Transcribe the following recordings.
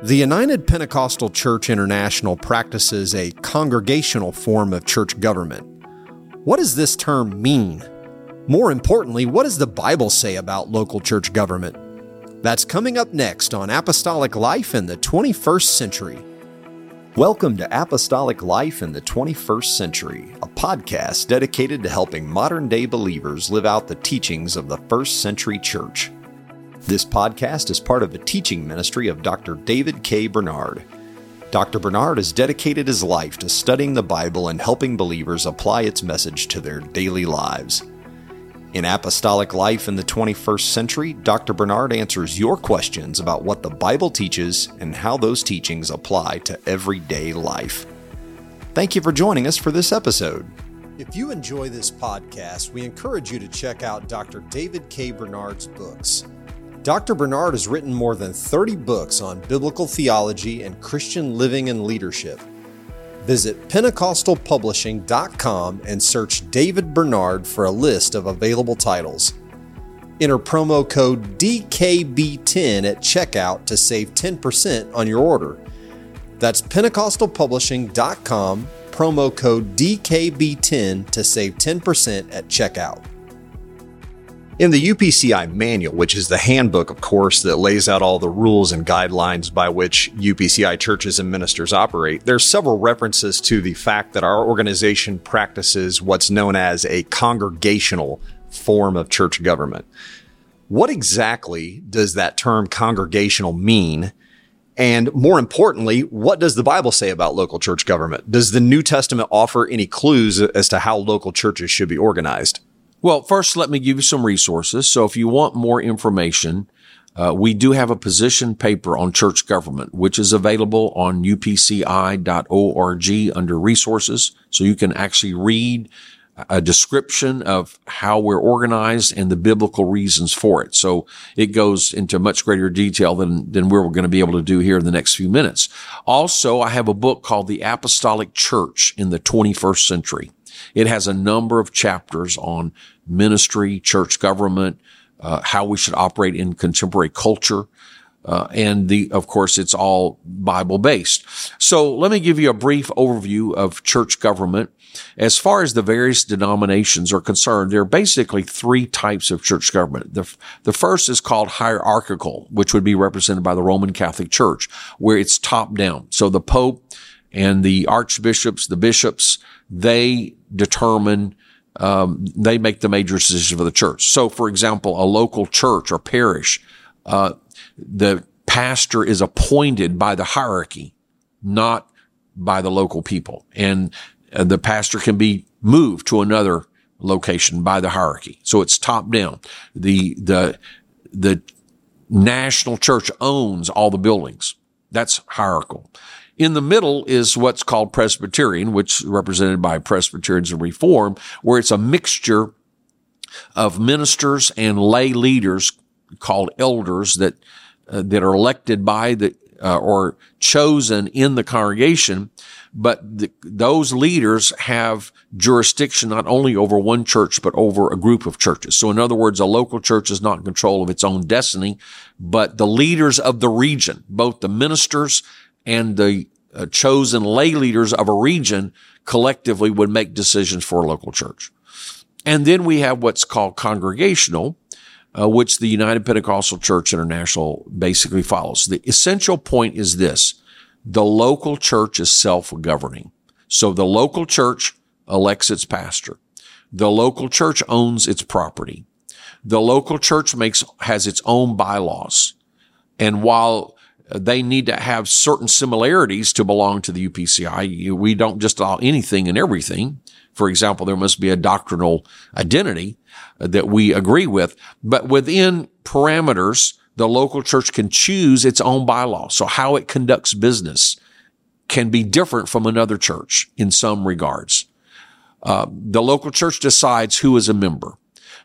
The United Pentecostal Church International practices a congregational form of church government. What does this term mean? More importantly, what does the Bible say about local church government? That's coming up next on Apostolic Life in the 21st Century. Welcome to Apostolic Life in the 21st Century, a podcast dedicated to helping modern day believers live out the teachings of the first century church. This podcast is part of the teaching ministry of Dr. David K. Bernard. Dr. Bernard has dedicated his life to studying the Bible and helping believers apply its message to their daily lives. In Apostolic Life in the 21st Century, Dr. Bernard answers your questions about what the Bible teaches and how those teachings apply to everyday life. Thank you for joining us for this episode. If you enjoy this podcast, we encourage you to check out Dr. David K. Bernard's books. Dr. Bernard has written more than 30 books on biblical theology and Christian living and leadership. Visit PentecostalPublishing.com and search David Bernard for a list of available titles. Enter promo code DKB10 at checkout to save 10% on your order. That's PentecostalPublishing.com, promo code DKB10 to save 10% at checkout. In the UPCI manual, which is the handbook, of course, that lays out all the rules and guidelines by which UPCI churches and ministers operate, there's several references to the fact that our organization practices what's known as a congregational form of church government. What exactly does that term congregational mean? And more importantly, what does the Bible say about local church government? Does the New Testament offer any clues as to how local churches should be organized? Well, first, let me give you some resources. So if you want more information, uh, we do have a position paper on church government, which is available on upci.org under resources. So you can actually read a description of how we're organized and the biblical reasons for it. So it goes into much greater detail than, than we're going to be able to do here in the next few minutes. Also, I have a book called The Apostolic Church in the 21st Century. It has a number of chapters on ministry, church government, uh, how we should operate in contemporary culture. Uh, and the, of course, it's all Bible based. So let me give you a brief overview of church government. As far as the various denominations are concerned, there are basically three types of church government. The, the first is called hierarchical, which would be represented by the Roman Catholic Church, where it's top down. So the Pope and the archbishops, the bishops, they determine um, they make the major decisions for the church. So, for example, a local church or parish, uh, the pastor is appointed by the hierarchy, not by the local people, and uh, the pastor can be moved to another location by the hierarchy. So it's top down. The the the national church owns all the buildings. That's hierarchical. In the middle is what's called Presbyterian, which is represented by Presbyterians and Reform, where it's a mixture of ministers and lay leaders called elders that uh, that are elected by the uh, or chosen in the congregation, but the, those leaders have jurisdiction not only over one church but over a group of churches. So, in other words, a local church is not in control of its own destiny, but the leaders of the region, both the ministers and the uh, chosen lay leaders of a region collectively would make decisions for a local church. And then we have what's called congregational, uh, which the United Pentecostal Church International basically follows. The essential point is this. The local church is self-governing. So the local church elects its pastor. The local church owns its property. The local church makes, has its own bylaws. And while they need to have certain similarities to belong to the UPCI. We don't just allow anything and everything. For example, there must be a doctrinal identity that we agree with, but within parameters, the local church can choose its own bylaws. So how it conducts business can be different from another church in some regards. Uh, the local church decides who is a member.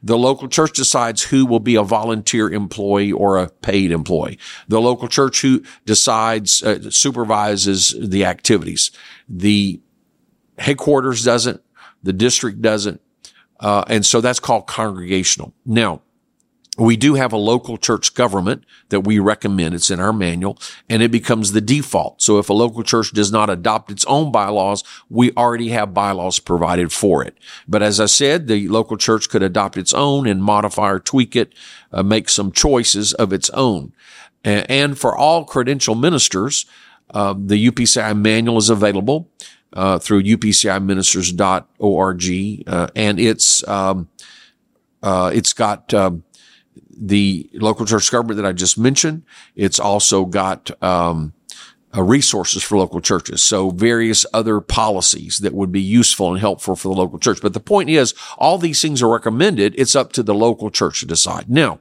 The local church decides who will be a volunteer employee or a paid employee. The local church who decides, uh, supervises the activities. The headquarters doesn't. The district doesn't. Uh, and so that's called congregational. Now, we do have a local church government that we recommend. It's in our manual and it becomes the default. So if a local church does not adopt its own bylaws, we already have bylaws provided for it. But as I said, the local church could adopt its own and modify or tweak it, uh, make some choices of its own. And for all credential ministers, uh, the UPCI manual is available uh, through upciministers.org, uh, and it's um, uh, it's got um, the local church government that I just mentioned. It's also got um, uh, resources for local churches. So various other policies that would be useful and helpful for the local church. But the point is, all these things are recommended. It's up to the local church to decide. Now,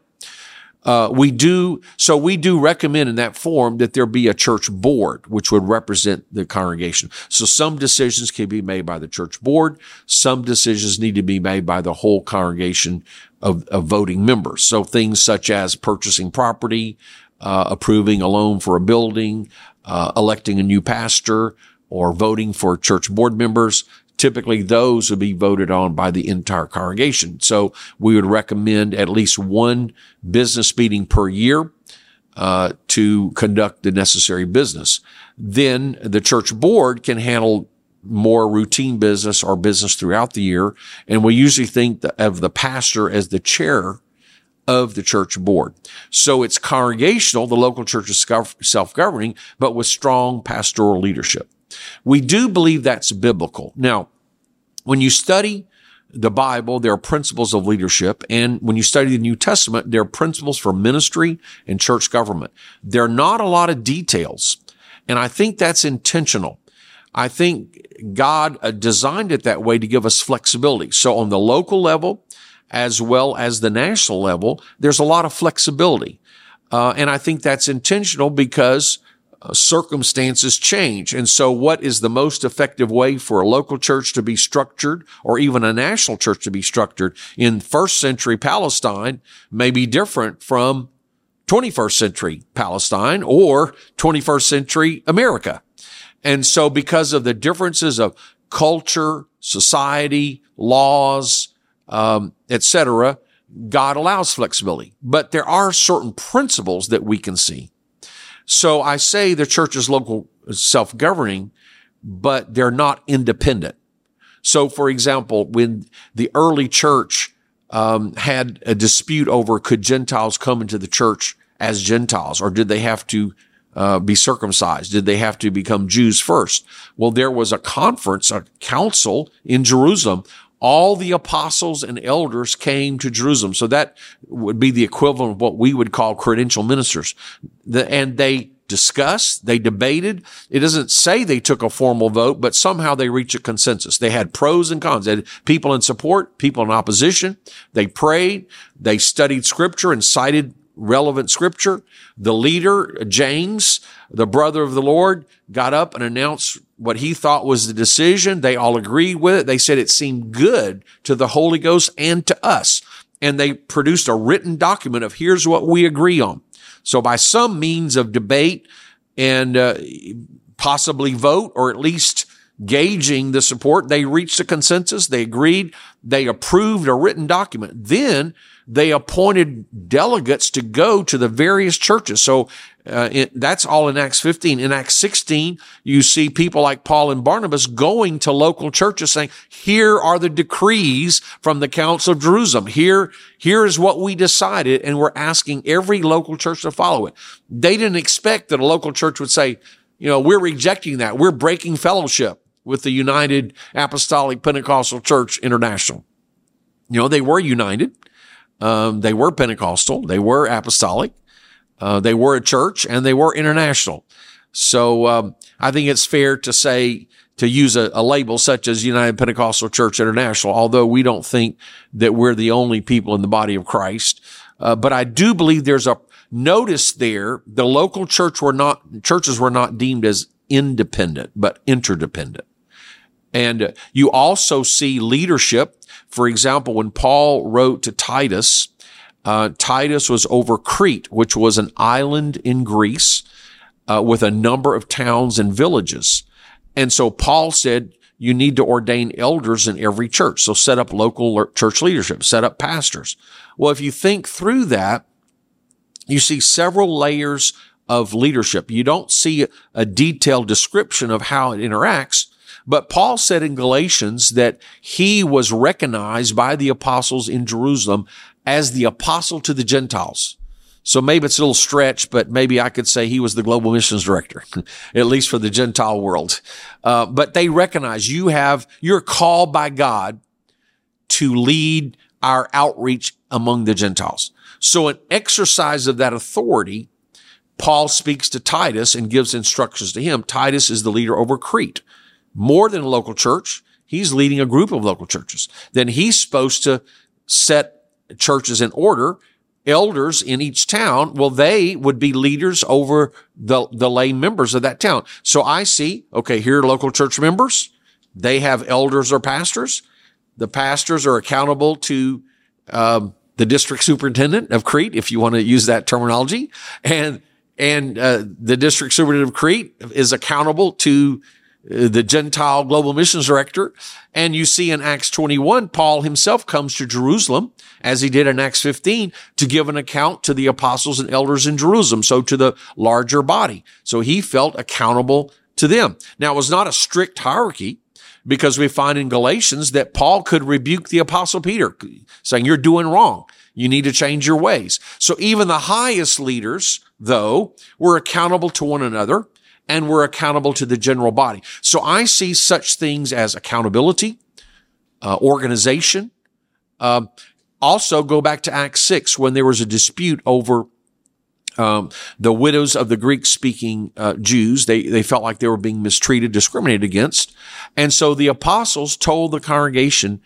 uh, we do so we do recommend in that form that there be a church board which would represent the congregation so some decisions can be made by the church board some decisions need to be made by the whole congregation of, of voting members. So things such as purchasing property, uh, approving a loan for a building, uh, electing a new pastor, or voting for church board members. Typically, those would be voted on by the entire congregation. So we would recommend at least one business meeting per year uh, to conduct the necessary business. Then the church board can handle more routine business or business throughout the year. And we usually think of the pastor as the chair of the church board. So it's congregational. The local church is self-governing, but with strong pastoral leadership. We do believe that's biblical. Now, when you study the Bible, there are principles of leadership. And when you study the New Testament, there are principles for ministry and church government. There are not a lot of details. And I think that's intentional. I think God uh, designed it that way to give us flexibility. So on the local level, as well as the national level, there's a lot of flexibility. Uh, and I think that's intentional because circumstances change. And so what is the most effective way for a local church to be structured or even a national church to be structured in first century Palestine may be different from 21st century Palestine or 21st century America. And so because of the differences of culture, society, laws, um, etc., God allows flexibility. But there are certain principles that we can see. So I say the church is local self-governing, but they're not independent. So for example, when the early church um, had a dispute over could Gentiles come into the church as Gentiles or did they have to uh, be circumcised? Did they have to become Jews first? Well, there was a conference, a council in Jerusalem. All the apostles and elders came to Jerusalem. So that would be the equivalent of what we would call credential ministers. The, and they discussed, they debated. It doesn't say they took a formal vote, but somehow they reached a consensus. They had pros and cons. They had people in support, people in opposition. They prayed, they studied scripture and cited relevant scripture. The leader, James, the brother of the Lord, got up and announced what he thought was the decision. They all agreed with it. They said it seemed good to the Holy Ghost and to us. And they produced a written document of here's what we agree on. So by some means of debate and uh, possibly vote or at least gauging the support, they reached a consensus. They agreed. They approved a written document. Then they appointed delegates to go to the various churches. So uh, it, that's all in Acts 15. In Acts 16, you see people like Paul and Barnabas going to local churches saying, here are the decrees from the Council of Jerusalem. Here, here is what we decided. And we're asking every local church to follow it. They didn't expect that a local church would say, you know, we're rejecting that. We're breaking fellowship with the United Apostolic Pentecostal Church International. You know, they were united. Um, they were Pentecostal, they were apostolic, uh, they were a church, and they were international. So um, I think it's fair to say to use a, a, label such as United Pentecostal Church International, although we don't think that we're the only people in the body of Christ. Uh, but I do believe there's a notice there. The local church were not churches were not deemed as independent, but interdependent. And you also see leadership for example, when Paul wrote to Titus, uh, Titus was over Crete, which was an island in Greece uh, with a number of towns and villages. And so Paul said, you need to ordain elders in every church. So set up local church leadership, set up pastors. Well, if you think through that, you see several layers of leadership. You don't see a detailed description of how it interacts, but Paul said in Galatians that he was recognized by the apostles in Jerusalem as the apostle to the Gentiles. So maybe it's a little stretch, but maybe I could say he was the global missions director, at least for the Gentile world. Uh, but they recognize you have, you're called by God to lead our outreach among the Gentiles. So an exercise of that authority, Paul speaks to Titus and gives instructions to him. Titus is the leader over Crete. More than a local church, he's leading a group of local churches. Then he's supposed to set churches in order elders in each town, well, they would be leaders over the, the lay members of that town. So I see, okay, here are local church members. They have elders or pastors. The pastors are accountable to, um, the district superintendent of Crete, if you want to use that terminology. And, and, uh, the district superintendent of Crete is accountable to Uh, the Gentile global missions director. And you see in Acts 21, Paul himself comes to Jerusalem as he did in Acts 15 to give an account to the apostles and elders in Jerusalem. So to the larger body. So he felt accountable to them. Now it was not a strict hierarchy because we find in Galatians that Paul could rebuke the apostle Peter saying, you're doing wrong. You need to change your ways. So even the highest leaders, though, were accountable to one another and we're accountable to the general body. So I see such things as accountability, uh, organization. Um, also, go back to Acts 6 when there was a dispute over um, the widows of the Greek speaking uh, Jews. They, they felt like they were being mistreated, discriminated against. And so the apostles told the congregation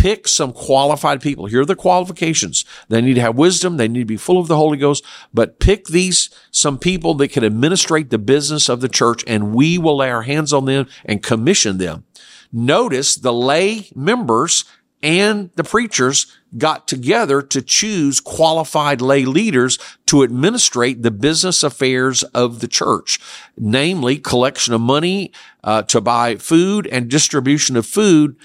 pick some qualified people. Here are the qualifications. They need to have wisdom. They need to be full of the Holy Ghost, but pick these, some people that can administrate the business of the church and we will lay our hands on them and commission them. Notice the lay members and the preachers got together to choose qualified lay leaders to administrate the business affairs of the church, namely collection of money uh, to buy food and distribution of food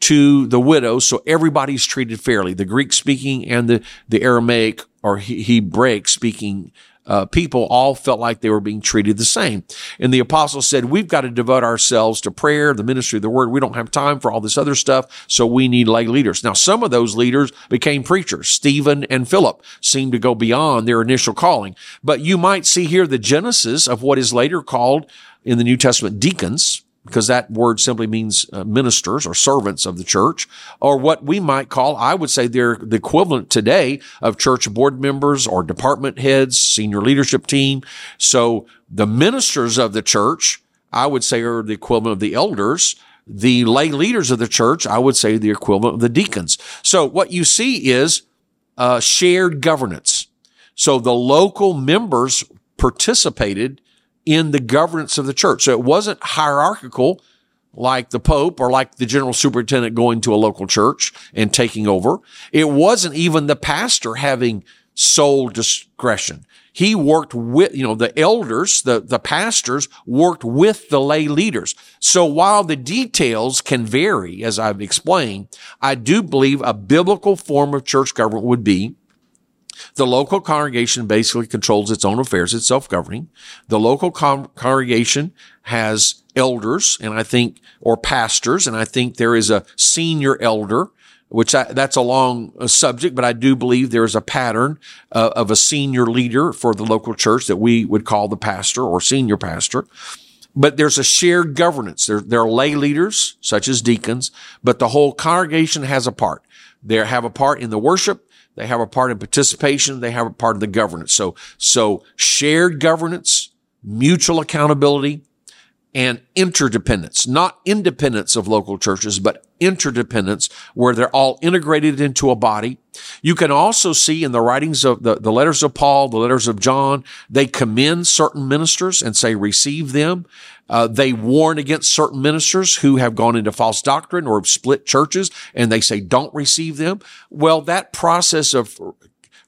to the widow, so everybody's treated fairly. The Greek speaking and the, the Aramaic or Hebraic speaking uh, people all felt like they were being treated the same. And the apostle said, we've got to devote ourselves to prayer, the ministry of the word. We don't have time for all this other stuff. So we need lay leaders. Now, some of those leaders became preachers. Stephen and Philip seemed to go beyond their initial calling. But you might see here the genesis of what is later called in the New Testament deacons because that word simply means uh, ministers or servants of the church, or what we might call, I would say they're the equivalent today of church board members or department heads, senior leadership team. So the ministers of the church, I would say are the equivalent of the elders. The lay leaders of the church, I would say the equivalent of the deacons. So what you see is uh, shared governance. So the local members participated in the governance of the church. So it wasn't hierarchical like the Pope or like the general superintendent going to a local church and taking over. It wasn't even the pastor having sole discretion. He worked with, you know, the elders, the, the pastors worked with the lay leaders. So while the details can vary, as I've explained, I do believe a biblical form of church government would be the local congregation basically controls its own affairs. It's self-governing. The local con- congregation has elders and I think, or pastors. And I think there is a senior elder, which I, that's a long uh, subject, but I do believe there is a pattern uh, of a senior leader for the local church that we would call the pastor or senior pastor. But there's a shared governance. There, there are lay leaders, such as deacons, but the whole congregation has a part. They have a part in the worship. They have a part in participation. They have a part in the governance. So, so shared governance, mutual accountability, and interdependence, not independence of local churches, but interdependence where they're all integrated into a body. You can also see in the writings of the, the letters of Paul, the letters of John, they commend certain ministers and say, receive them. Uh, they warn against certain ministers who have gone into false doctrine or have split churches and they say, don't receive them. Well, that process of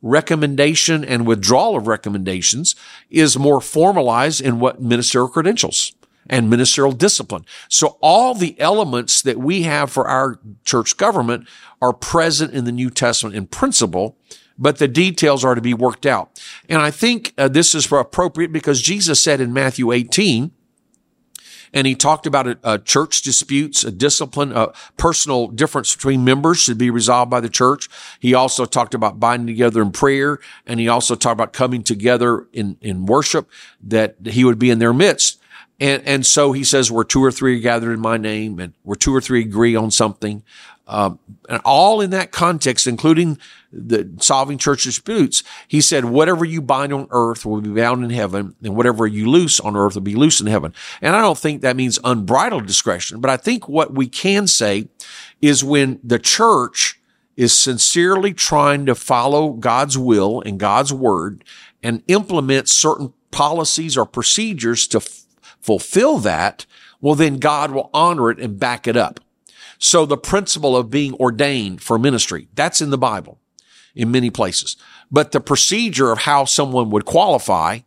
recommendation and withdrawal of recommendations is more formalized in what ministerial credentials and ministerial discipline. So all the elements that we have for our church government are present in the New Testament in principle, but the details are to be worked out. And I think uh, this is appropriate because Jesus said in Matthew 18, and he talked about a, a church disputes, a discipline, a personal difference between members should be resolved by the church. He also talked about binding together in prayer, and he also talked about coming together in, in worship, that he would be in their midst. And, and so he says, where two or three are gathered in my name and where two or three agree on something, um, and all in that context, including the solving church disputes, he said, whatever you bind on earth will be bound in heaven, and whatever you loose on earth will be loose in heaven. And I don't think that means unbridled discretion, but I think what we can say is when the church is sincerely trying to follow God's will and God's word and implement certain policies or procedures to fulfill that, well, then God will honor it and back it up. So the principle of being ordained for ministry, that's in the Bible in many places. But the procedure of how someone would qualify,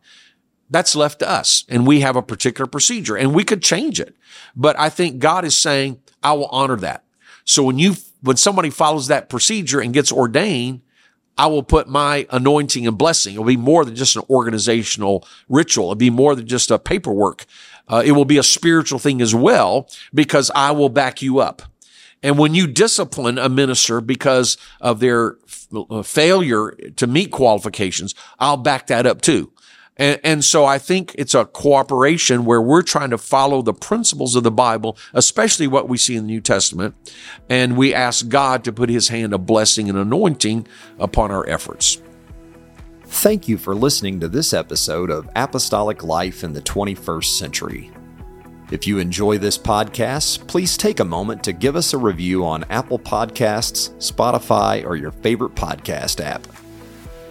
that's left to us. And we have a particular procedure and we could change it. But I think God is saying, I will honor that. So when you, when somebody follows that procedure and gets ordained, I will put my anointing and blessing. It'll be more than just an organizational ritual. It'll be more than just a paperwork. Uh, it will be a spiritual thing as well because I will back you up. And when you discipline a minister because of their uh, failure to meet qualifications, I'll back that up too. And, and, so I think it's a cooperation where we're trying to follow the principles of the Bible, especially what we see in the New Testament. And we ask God to put his hand of blessing and anointing upon our efforts. Thank you for listening to this episode of Apostolic Life in the 21st Century. If you enjoy this podcast, please take a moment to give us a review on Apple Podcasts, Spotify, or your favorite podcast app.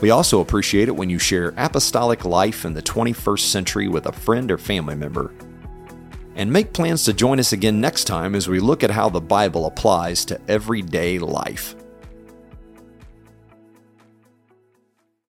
We also appreciate it when you share apostolic life in the 21st century with a friend or family member. And make plans to join us again next time as we look at how the Bible applies to everyday life.